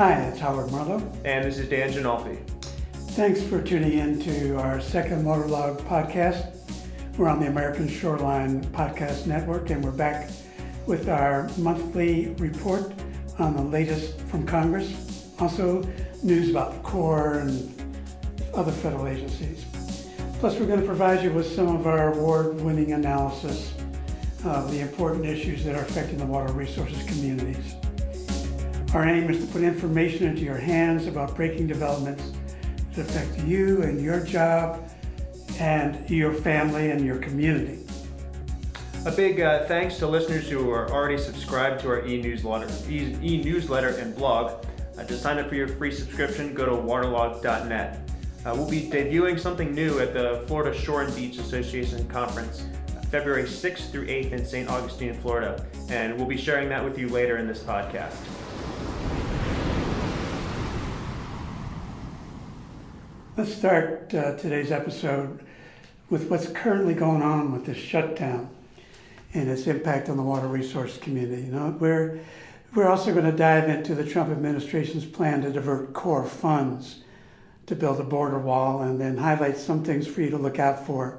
Hi, it's Howard Marlowe. And this is Dan Ginolfi. Thanks for tuning in to our second Waterlog podcast. We're on the American Shoreline Podcast Network, and we're back with our monthly report on the latest from Congress. Also, news about the Corps and other federal agencies. Plus, we're going to provide you with some of our award winning analysis of the important issues that are affecting the water resources communities. Our aim is to put information into your hands about breaking developments that affect you and your job and your family and your community. A big uh, thanks to listeners who are already subscribed to our e-newsletter, e-newsletter and blog. Uh, to sign up for your free subscription, go to waterlog.net. Uh, we'll be debuting something new at the Florida Shore and Beach Association Conference, February 6th through 8th in St. Augustine, Florida, and we'll be sharing that with you later in this podcast. Let's start uh, today's episode with what's currently going on with this shutdown and its impact on the water resource community. You know, we're we're also going to dive into the Trump administration's plan to divert Corps funds to build a border wall, and then highlight some things for you to look out for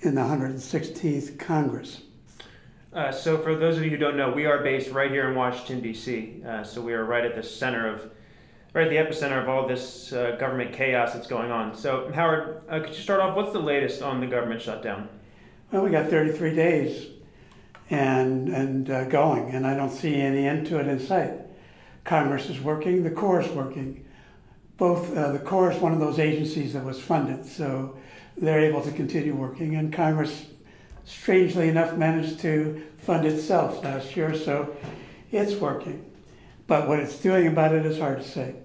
in the 116th Congress. Uh, so, for those of you who don't know, we are based right here in Washington D.C. Uh, so we are right at the center of right at the epicenter of all this uh, government chaos that's going on. So, Howard, uh, could you start off? What's the latest on the government shutdown? Well, we got 33 days and and uh, going, and I don't see any end to it in sight. Congress is working, the Corps is working. Both uh, the Corps is one of those agencies that was funded, so they're able to continue working, and Congress, strangely enough, managed to fund itself last year, so it's working. But what it's doing about it is hard to say.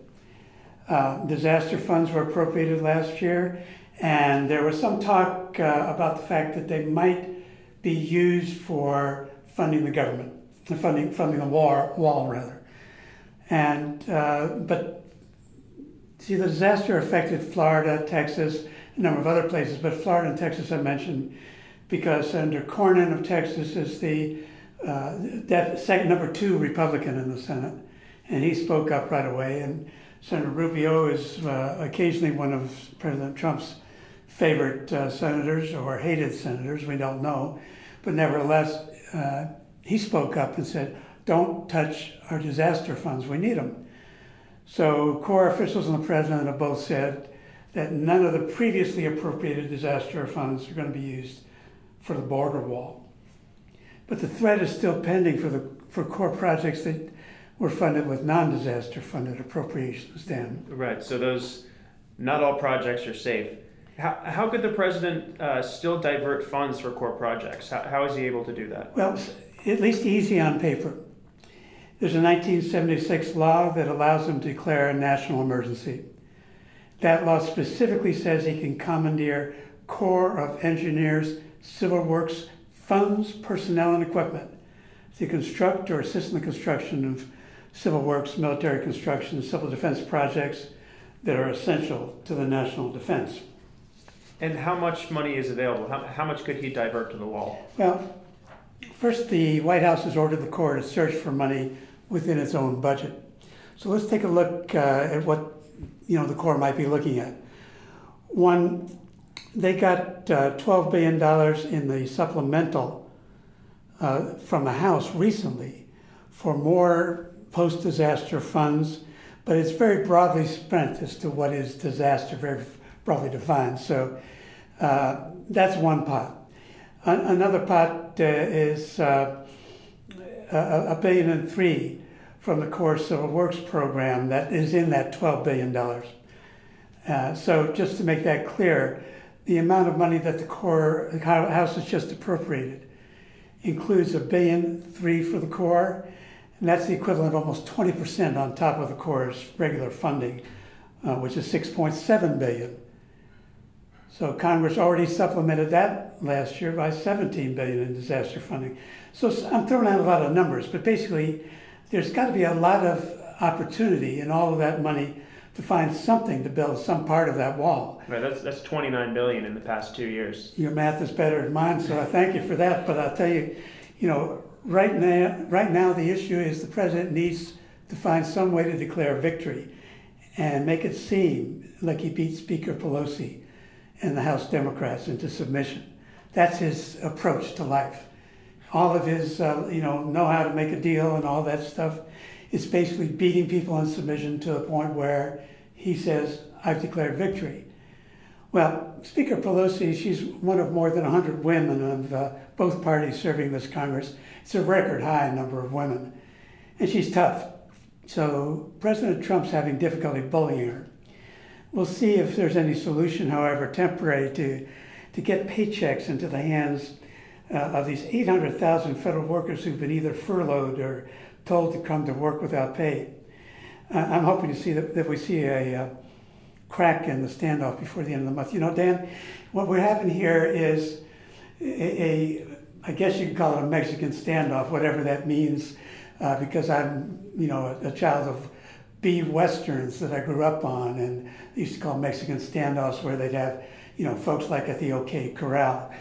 Uh, disaster funds were appropriated last year, and there was some talk uh, about the fact that they might be used for funding the government, funding funding the war wall rather. And uh, but see, the disaster affected Florida, Texas, a number of other places, but Florida and Texas I mentioned because Senator Cornyn of Texas is the uh, second number two Republican in the Senate, and he spoke up right away. And Senator Rubio is uh, occasionally one of President Trump's favorite uh, senators or hated senators, we don't know. But nevertheless, uh, he spoke up and said, don't touch our disaster funds, we need them. So, Corps officials and the president have both said that none of the previously appropriated disaster funds are going to be used for the border wall. But the threat is still pending for, the, for Corps projects that were funded with non disaster funded appropriations, Dan. Right, so those, not all projects are safe. How, how could the president uh, still divert funds for Corps projects? How, how is he able to do that? Well, at least easy on paper. There's a 1976 law that allows him to declare a national emergency. That law specifically says he can commandeer Corps of Engineers, Civil Works funds, personnel, and equipment to construct or assist in the construction of civil works, military construction, civil defense projects that are essential to the national defense. And how much money is available? How, how much could he divert to the wall? Well, first, the White House has ordered the Corps to search for money within its own budget. So let's take a look uh, at what you know the Corps might be looking at. One, they got uh, $12 billion in the supplemental uh, from the House recently for more post disaster funds, but it's very broadly spent as to what is disaster, very broadly defined. So uh, that's one pot. Another pot uh, is uh, a, billion and three from the Corps Civil Works program that is in that $12 billion. Uh, so just to make that clear, the amount of money that the Corps the House has just appropriated includes a billion three for the Corps, and that's the equivalent of almost 20% on top of the Corps' regular funding, uh, which is 6.7 billion. So Congress already supplemented that last year by 17 billion in disaster funding. So I'm throwing out a lot of numbers, but basically, there's got to be a lot of opportunity in all of that money to find something to build some part of that wall. Right, that's that's 29 billion in the past two years. Your math is better than mine, so I thank you for that. But I'll tell you, you know, right now, right now the issue is the president needs to find some way to declare victory and make it seem like he beat Speaker Pelosi and the House Democrats into submission. That's his approach to life. All of his, uh, you know, know how to make a deal and all that stuff is basically beating people in submission to the point where he says, I've declared victory. Well, Speaker Pelosi, she's one of more than 100 women of uh, both parties serving this Congress. It's a record high number of women. And she's tough. So President Trump's having difficulty bullying her. We'll see if there's any solution, however temporary, to, to get paychecks into the hands uh, of these 800,000 federal workers who've been either furloughed or told to come to work without pay. Uh, I'm hoping to see that, that we see a uh, crack in the standoff before the end of the month. You know, Dan, what we're having here is a, a I guess you could call it a Mexican standoff, whatever that means, uh, because I'm, you know, a, a, child of B westerns that I grew up on, and they used to call Mexican standoffs where they'd have, you know, folks like at the OK Corral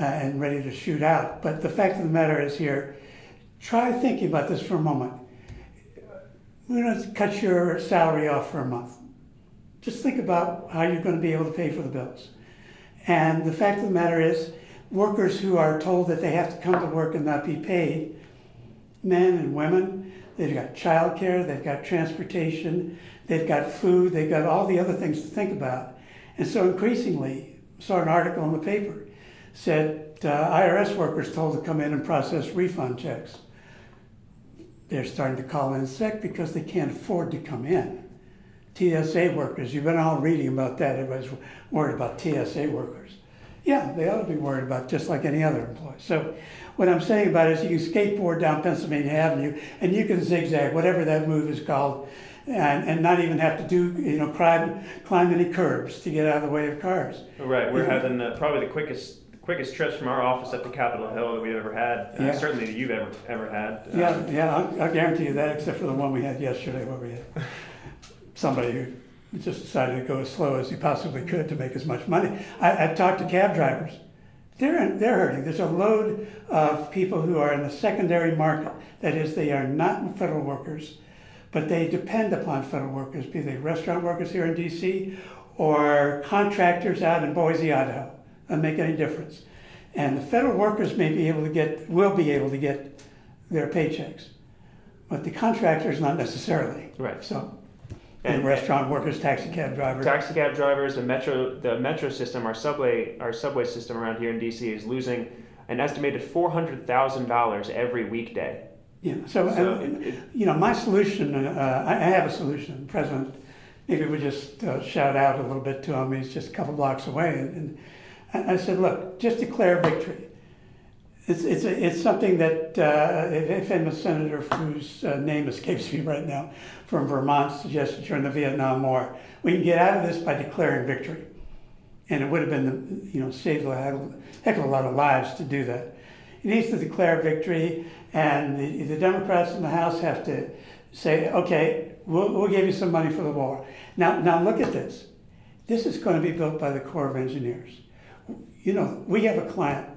uh, and ready to shoot out. But the fact of the matter is here, try thinking about this for a moment. We're going to cut your salary off for a month. Just think about how you're going to be able to pay for the bills. And the fact of the matter is, workers who are told that they have to come to work and not be paid, men and women, they've got childcare, they've got transportation, they've got food, they've got all the other things to think about. And so increasingly, saw an article in the paper said uh, IRS workers told to come in and process refund checks. They're starting to call in sick because they can't afford to come in. TSA workers, you've been all reading about that. Everybody's worried about TSA workers. Yeah, they ought to be worried about just like any other employee. So, what I'm saying about it is you can skateboard down Pennsylvania Avenue and you can zigzag, whatever that move is called, and, and not even have to do, you know, climb, climb any curbs to get out of the way of cars. Right, we're having the, probably the quickest quickest trips from our office up to Capitol Hill that we've ever had. Uh, yeah. certainly that you've ever ever had. Yeah, um, yeah, I'll, I'll, guarantee you that, except for the one we had yesterday, where we had somebody who just decided to go as slow as he possibly could to make as much money. I, I've talked to cab drivers. They're, they're hurting. There's a load of people who are in the secondary market. That is, they are not federal workers, but they depend upon federal workers, be they restaurant workers here in D.C. or contractors out in Boise, Idaho uh, make any difference. And the federal workers may be able to get, will be able to get their paychecks, but the contractors not necessarily. Right. So, and, and restaurant workers, taxi cab drivers. Taxi cab drivers, the metro, the metro system, our subway, our subway system around here in DC is losing an estimated four hundred thousand dollars every weekday. Yeah. So, so it, you know, my solution. Uh, I have a solution. President, maybe we just uh, shout out a little bit to him. He's just a couple blocks away, and, and I said, look, just declare victory. It's, it's, it's something that uh, a senator whose uh, name escapes me right now from Vermont suggested during the Vietnam War, we can get out of this by declaring victory. And it would have been, you know, saved a heck of a lot of lives to do that. He needs to declare victory, and the, the Democrats in the House have to say, okay, we'll, we'll give you some money for the war. Now, now look at this. This is going to be built by the Corps of Engineers you know, we have a client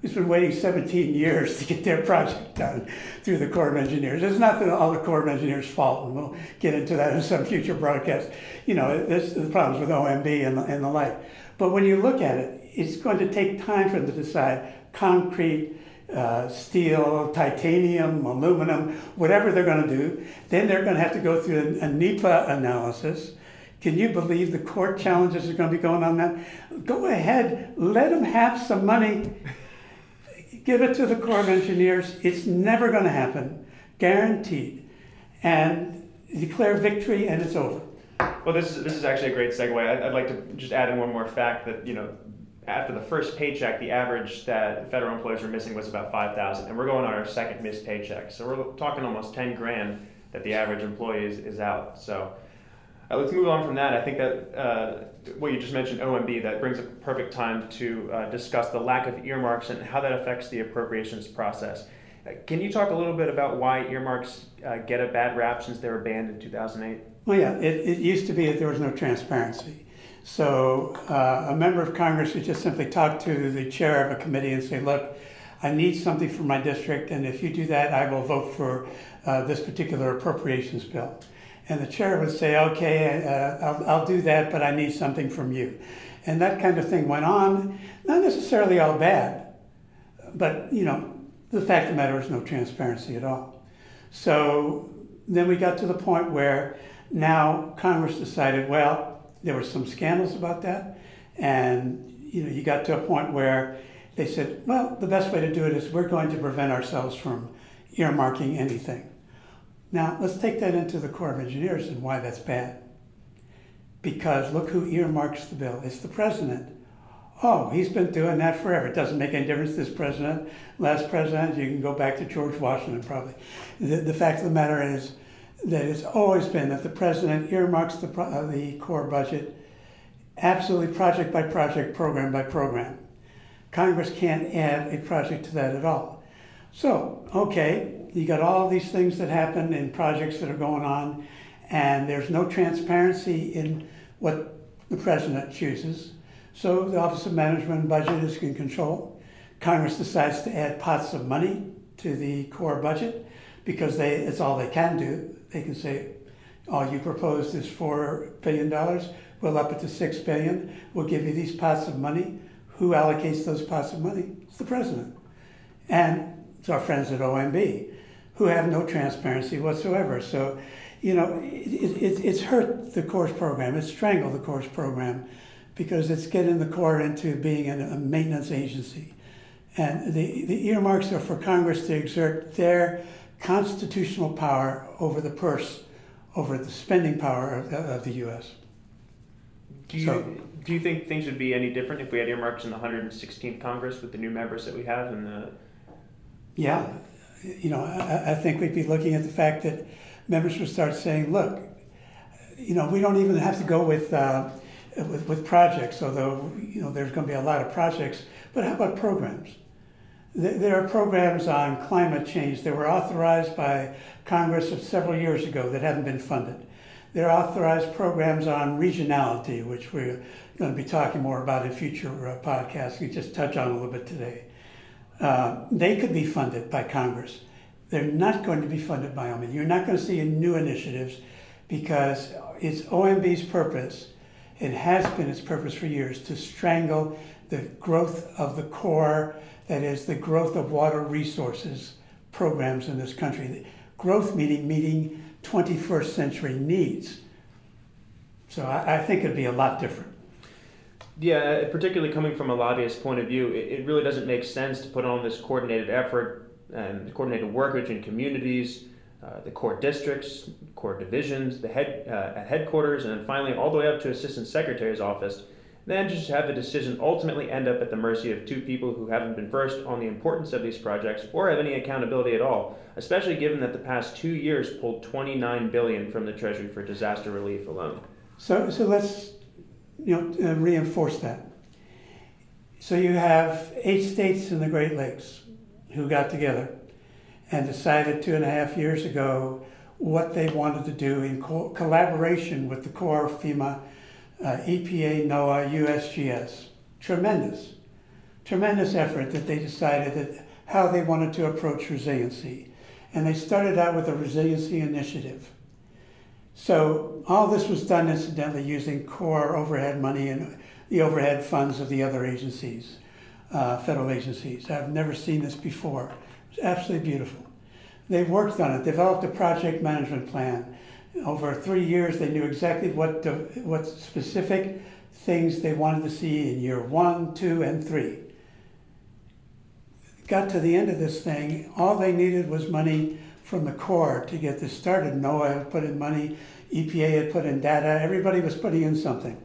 who's been waiting 17 years to get their project done through the Corps of Engineers. It's not all the Corps of Engineers' fault, and we'll get into that in some future broadcast. You know, there's the problems with OMB and the, and the like. But when you look at it, it's going to take time for them to decide concrete, uh, steel, titanium, aluminum, whatever they're going to do. Then they're going to have to go through a NEPA analysis can you believe the court challenges are going to be going on that? Go ahead, let them have some money. Give it to the Corps of Engineers. It's never going to happen, guaranteed. And declare victory, and it's over. Well, this is this is actually a great segue. I'd, I'd like to just add in one more fact that you know after the first paycheck, the average that federal employees were missing was about 5,000, and we're going on our second missed paycheck. So we're talking almost 10 grand that the average employee is, is out. So uh, let's move on from that. I think that uh, what you just mentioned, OMB, that brings a perfect time to uh, discuss the lack of earmarks and how that affects the appropriations process. Uh, can you talk a little bit about why earmarks uh, get a bad rap since they were banned in 2008? Well, yeah, it, it used to be that there was no transparency. So uh, a member of Congress would just simply talk to the chair of a committee and say, look, I need something for my district, and if you do that, I will vote for this particular appropriations bill. And the chair would say, okay, uh, I'll, I'll do that, but I need something from you. And that kind of thing went on, not necessarily all bad, but you know, the fact of the matter is no transparency at all. So then we got to the point where now Congress decided, well, there were some scandals about that, and you know, you got to a point where they said, well, the best way to do it is we're going to prevent ourselves from earmarking anything. Now, let's take that into the Corps of Engineers and why that's bad. Because look who earmarks the bill. It's the president. Oh, he's been doing that forever. It doesn't make any difference this president, last president. You can go back to George Washington probably. The, the fact of the matter is that it's always been that the president earmarks the, uh, the Corps budget absolutely project by project, program by program. Congress can't add a project to that at all. So, okay, you got all these things that happen in projects that are going on, and there's no transparency in what the president chooses. So the Office of Management and Budget is in control. Congress decides to add pots of money to the Corps budget because they it's all they can do. They can say, all you proposed is four billion dollars. We'll up it to six billion. We'll give you these pots of money. Who allocates those pots of money? It's the president. And our friends at OMB who have no transparency whatsoever. So, you know, it, it, it's hurt the Corps program. It's strangled the Corps program because it's getting the Corps into being a maintenance agency. And the, the earmarks are for Congress to exert their constitutional power over the purse, over the spending power of, of the U.S. Do you, so, do you think things would be any different if we had earmarks in the 116th Congress with the new members that we have and the? Yeah, you know, I, I think we'd be looking at the fact that members would start saying, "Look, you know, we don't even have to go with." Uh, with, with projects, although you know there's going to be a lot of projects, but how about programs? There are programs on climate change that were authorized by Congress of several years ago that haven't been funded. There are authorized programs on regionality, which we're going to be talking more about in future uh, podcasts. We just touch on a little bit today. Uh, they could be funded by Congress. They're not going to be funded by OMB. You're not going to see new initiatives because it's OMB's purpose, it has been its purpose for years, to strangle the growth of the Corps, that is, the growth of water resources programs in this country. Growth meeting, meeting 21st century needs. So I, I think it'd be a lot different. Yeah, particularly coming from a lobbyist point of view, it, it really doesn't make sense to put on this coordinated effort and coordinated work between communities, uh, the Corps districts, Corps divisions, the head uh, at headquarters, and then finally all the way up to assistant secretary's office. Then just have the decision ultimately end up at the mercy of two people who haven't been versed on the importance of these projects or have any accountability at all, especially given that the past two years pulled 29 billion from the Treasury for disaster relief alone. So, so let's you know, uh, reinforce that. So you have eight states in the Great Lakes who got together and decided two and a half years ago what they wanted to do in co- collaboration with the Corps, FEMA, uh, EPA, NOAA, USGS. Tremendous, tremendous effort that they decided that how they wanted to approach resiliency. And they started out with a resiliency initiative. So all this was done incidentally using Corps overhead money and the overhead funds of the other agencies, uh, federal agencies. I've never seen this before. It's absolutely beautiful. They worked on it, developed a project management plan. Over three years, they knew exactly what what specific things they wanted to see in year one, two, and three. Got to the end of this thing, all they needed was money from the Corps to get this started. NOAA had put in money, EPA had put in data, everybody was putting in something.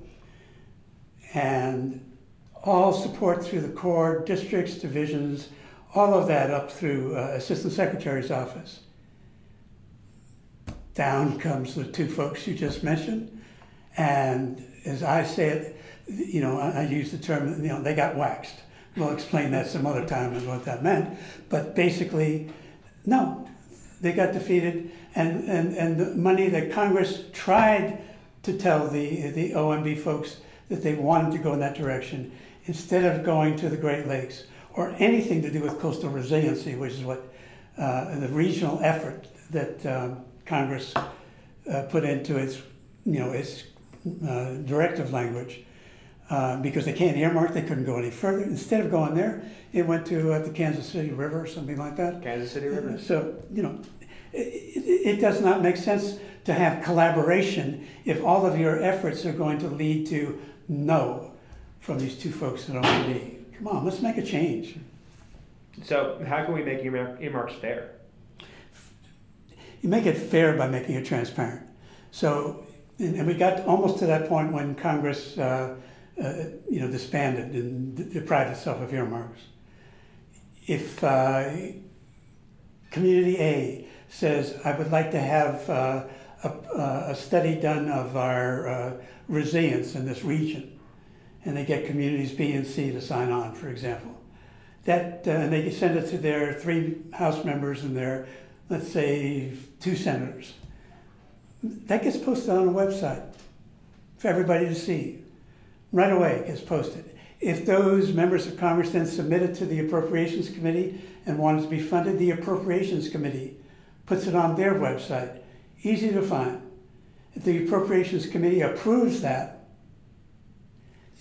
And all support through the Corps, districts, divisions, all of that up through uh, Assistant Secretary's office. Down comes the two folks you just mentioned. And as I said, you know, I, I use the term, you know, they got waxed. We'll explain that some other time and what that meant. But basically, no, they got defeated, and, and, and the money that Congress tried to tell the, the OMB folks that they wanted to go in that direction, instead of going to the Great Lakes or anything to do with coastal resiliency, which is what uh, the regional effort that um, Congress uh, put into its, you know, its uh, directive language. Uh, because they can't earmark, they couldn't go any further. Instead of going there, it went to uh, the Kansas City River or something like that. Kansas City River. So, you know, it, it, it does not make sense to have collaboration if all of your efforts are going to lead to no from these two folks at OMB. Come on, let's make a change. So, how can we make earmarks fair? You make it fair by making it transparent. So, and, and we got almost to that point when Congress, uh, uh, you know, disbanded and deprived itself of earmarks. If uh, Community A says, I would like to have uh, a, a, study done of our uh, resilience in this region, and they get communities B and C to sign on, for example. That uh, and they send it to their three House members and their, let's say, two senators. That gets posted on a website for everybody to see. Right away, it gets posted. If those members of Congress then submit it to the Appropriations Committee and want it to be funded, the Appropriations Committee puts it on their website. Easy to find. If the Appropriations Committee approves that,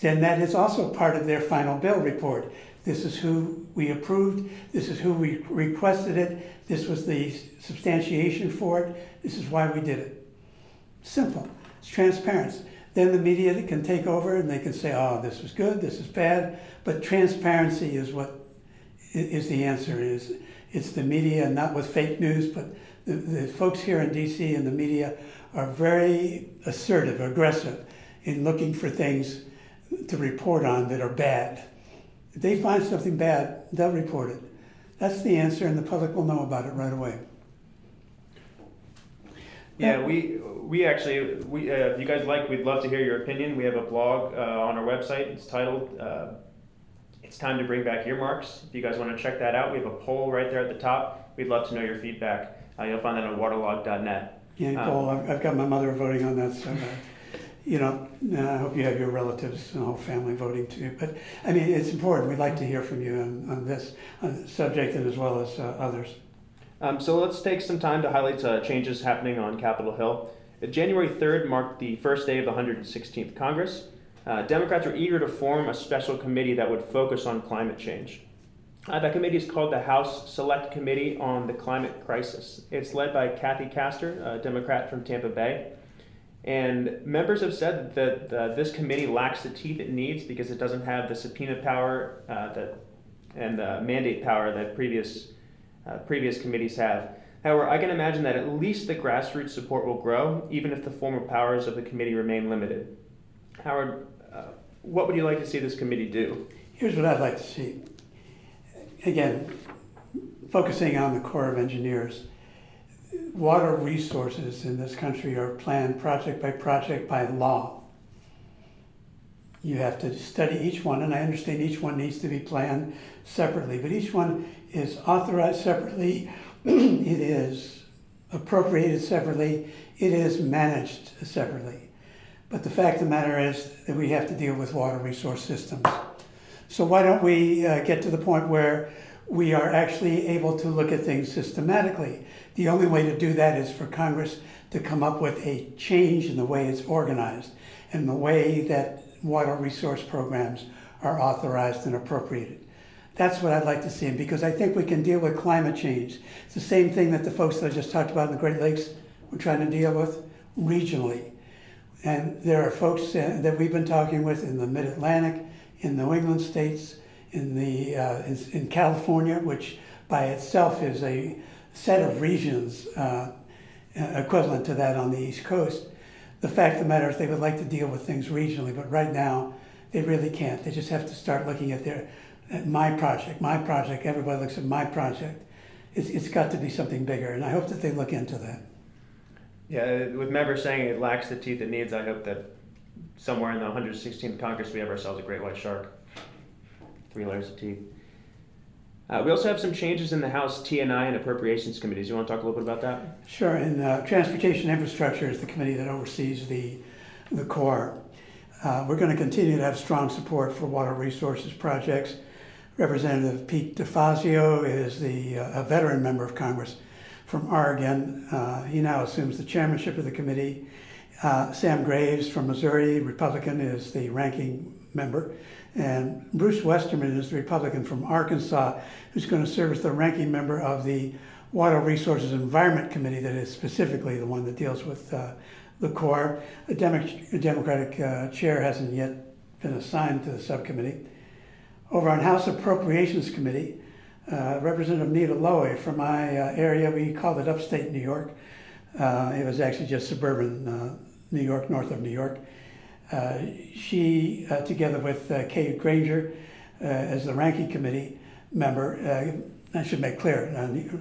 then that is also part of their final bill report. This is who we approved, this is who we requested it, this was the substantiation for it, this is why we did it. Simple. It's transparency. Then the media can take over and they can say, oh, this is good, this is bad. But transparency is what is the answer. Is it's the media, not with fake news, but the, the folks here in D.C. and the media are very assertive, aggressive in looking for things to report on that are bad. If they find something bad, they'll report it. That's the answer, and the public will know about it right away. Yeah, we we actually we uh, if you guys like, we'd love to hear your opinion. We have a blog uh, on our website. It's titled uh, "It's Time to Bring Back Earmarks." If you guys want to check that out, we have a poll right there at the top. We'd love to know your feedback. Uh, you'll find that on waterlog.net. Yeah, um. I've, I've, got my mother voting on that. So, uh, you know, I hope you have your relatives and whole family voting too. But I mean, it's important. We'd like to hear from you on, on this on subject and as well as uh, others. Um, so let's take some time to highlight uh, changes happening on Capitol Hill. Uh, January 3rd marked the first day of the 116th Congress. Uh, Democrats are eager to form a special committee that would focus on climate change. Uh, that committee is called the House Select Committee on the Climate Crisis. It's led by Kathy Castor, a Democrat from Tampa Bay. And members have said that uh, this committee lacks the teeth it needs because it doesn't have the subpoena power uh, that, and the mandate power that previous uh, previous committees have. However, I can imagine that at least the grassroots support will grow, even if the former powers of the committee remain limited. Howard, uh, what would you like to see this committee do? Here's what I'd like to see. Again, focusing on the Corps of Engineers, water resources in this country are planned project by project by law. You have to study each one, and I understand each one needs to be planned separately, but each one is authorized separately, it is appropriated separately, it is managed separately. But the fact of the matter is that we have to deal with water resource systems. So why don't we uh, get to the point where we are actually able to look at things systematically? The only way to do that is for Congress to come up with a change in the way it's organized and the way that water resource programs are authorized and appropriated. That's what I'd like to see, because I think we can deal with climate change. It's the same thing that the folks that I just talked about in the Great Lakes were trying to deal with regionally. And there are folks uh, that we've been talking with in the Mid Atlantic, in New England states, in the uh, in, California, which by itself is a set of regions uh, equivalent to that on the East Coast. The fact of the matter is, they would like to deal with things regionally, but right now they really can't. They just have to start looking at their at my project, my project, everybody looks at my project. It's, it's got to be something bigger, and I hope that they look into that. Yeah, with members saying it lacks the teeth it needs, I hope that somewhere in the 116th Congress we have ourselves a great white shark. Three layers of teeth. Uh, we also have some changes in the House T&I and Appropriations Committees. You want to talk a little bit about that? Sure. And uh, Transportation Infrastructure is the committee that oversees the the Corps. Uh, we're going to continue to have strong support for water resources projects Representative Pete DeFazio is the uh, a veteran member of Congress from Oregon. Uh, he now assumes the chairmanship of the committee. Uh, Sam Graves from Missouri, Republican, is the ranking member. And Bruce Westerman is the Republican from Arkansas, who's going to serve as the ranking member of the Water Resources Environment Committee, that is specifically the one that deals with uh, the Corps. A, Demo- a Democratic uh, chair hasn't yet been assigned to the subcommittee. Over on House Appropriations Committee, uh, Representative Nita Lowey from my uh, area, we called it upstate New York. Uh, it was actually just suburban uh, New York, north of New York. Uh, she, uh, together with uh, Granger, as the ranking committee member, I should make clear,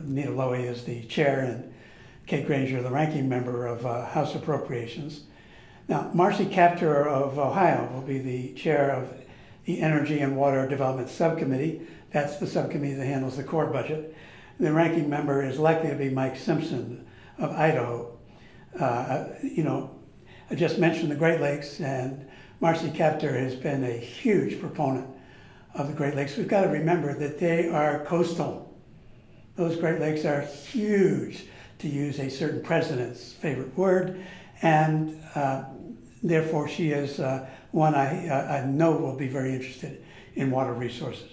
Nita Lowey is the chair and Kate Granger, the ranking member of House Appropriations. Now, Marcy Kaptur of Ohio will be the chair of the Energy and Water Development Subcommittee. That's the subcommittee that handles the Corps budget. The ranking member is likely to be Mike Simpson of Idaho. Uh, you know, I just mentioned the Great Lakes, and Marcy Kaptur has been a huge proponent of the Great Lakes. We've got to remember that they are coastal. Those Great Lakes are huge, to use a certain president's favorite word, and uh, therefore she is uh, one I, uh, I know will be very interested in water resources.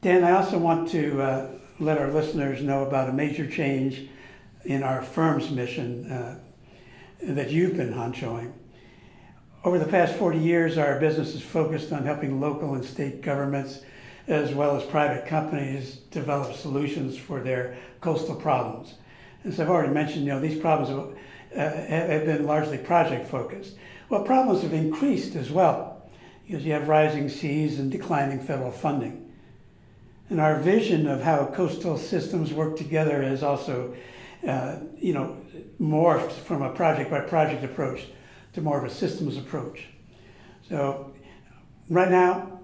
Dan, I also want to uh, let our listeners know about a major change in our firm's mission uh, that you've been honchoing. Over the past 40 years, our business is focused on helping local and state governments as well as private companies develop solutions for their coastal problems. As I've already mentioned, you know, these problems have, uh, have been largely project focused. Well, problems have increased as well because you have rising seas and declining federal funding. And our vision of how coastal systems work together has also, uh, you know, morphed from a project by project approach to more of a systems approach. So, right now,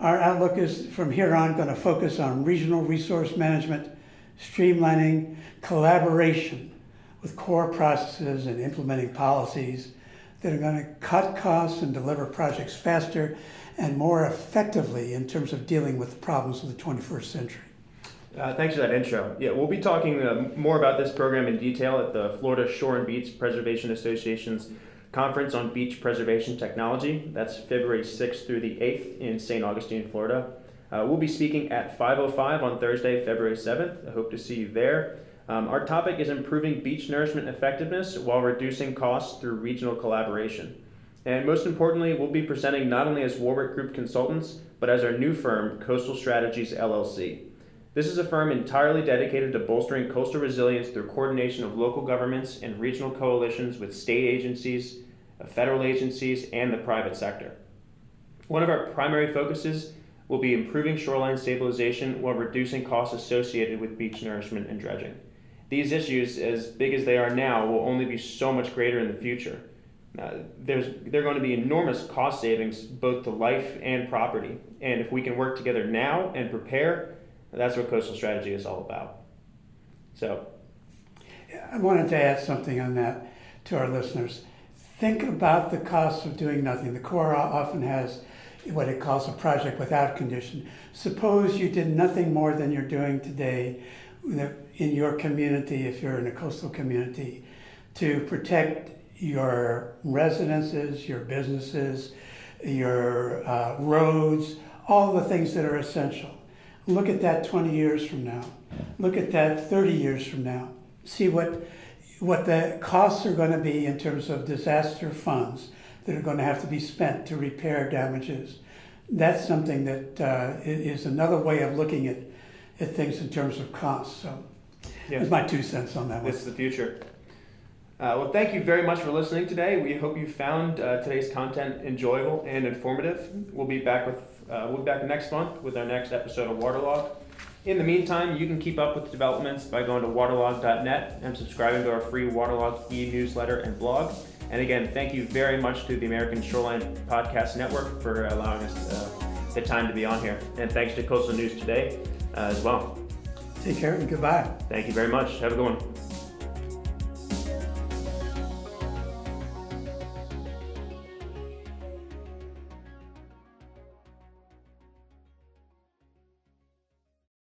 our outlook is from here on going to focus on regional resource management, streamlining, collaboration with Corps processes and implementing policies that are going to cut costs and deliver projects faster and more effectively in terms of dealing with the problems of the 21st century. Uh, thanks for that intro. Yeah, we'll be talking uh, more about this program in detail at the Florida Shore and Beach Preservation Association's Conference on Beach Preservation Technology. That's February 6th through the 8th in St. Augustine, Florida. Uh, we'll be speaking at 5.05 on Thursday, February 7th. I hope to see you there. Um, our topic is improving beach nourishment effectiveness while reducing costs through regional collaboration. And most importantly, we'll be presenting not only as Warwick Group consultants, but as our new firm, Coastal Strategies LLC. This is a firm entirely dedicated to bolstering coastal resilience through coordination of local governments and regional coalitions with state agencies, uh, federal agencies, and the private sector. One of our primary focuses will be improving shoreline stabilization while reducing costs associated with beach nourishment and dredging. These issues, as big as they are now, will only be so much greater in the future. Uh, there's, there are going to be enormous cost savings both to life and property. And if we can work together now and prepare, that's what coastal strategy is all about. So, I wanted to add something on that to our listeners. Think about the cost of doing nothing. The Corps often has what it calls a project without condition. Suppose you did nothing more than you're doing today in your community, if you're in a coastal community, to protect your residences, your businesses, your uh, roads, all the things that are essential. Look at that 20 years from now. Look at that 30 years from now. See what, what the costs are going to be in terms of disaster funds that are going to have to be spent to repair damages. That's something that uh, is another way of looking at, at things in terms of costs. So yeah. that's my two cents on that one. This is the future. Uh, well, thank you very much for listening today. We hope you found uh, today's content enjoyable and informative. We'll be back with uh, we'll be back next month with our next episode of Waterlog. In the meantime, you can keep up with developments by going to waterlog.net and subscribing to our free Waterlog e-newsletter and blog. And again, thank you very much to the American Shoreline Podcast Network for allowing us uh, the time to be on here. And thanks to Coastal News Today uh, as well. Take care and goodbye. Thank you very much. Have a good one.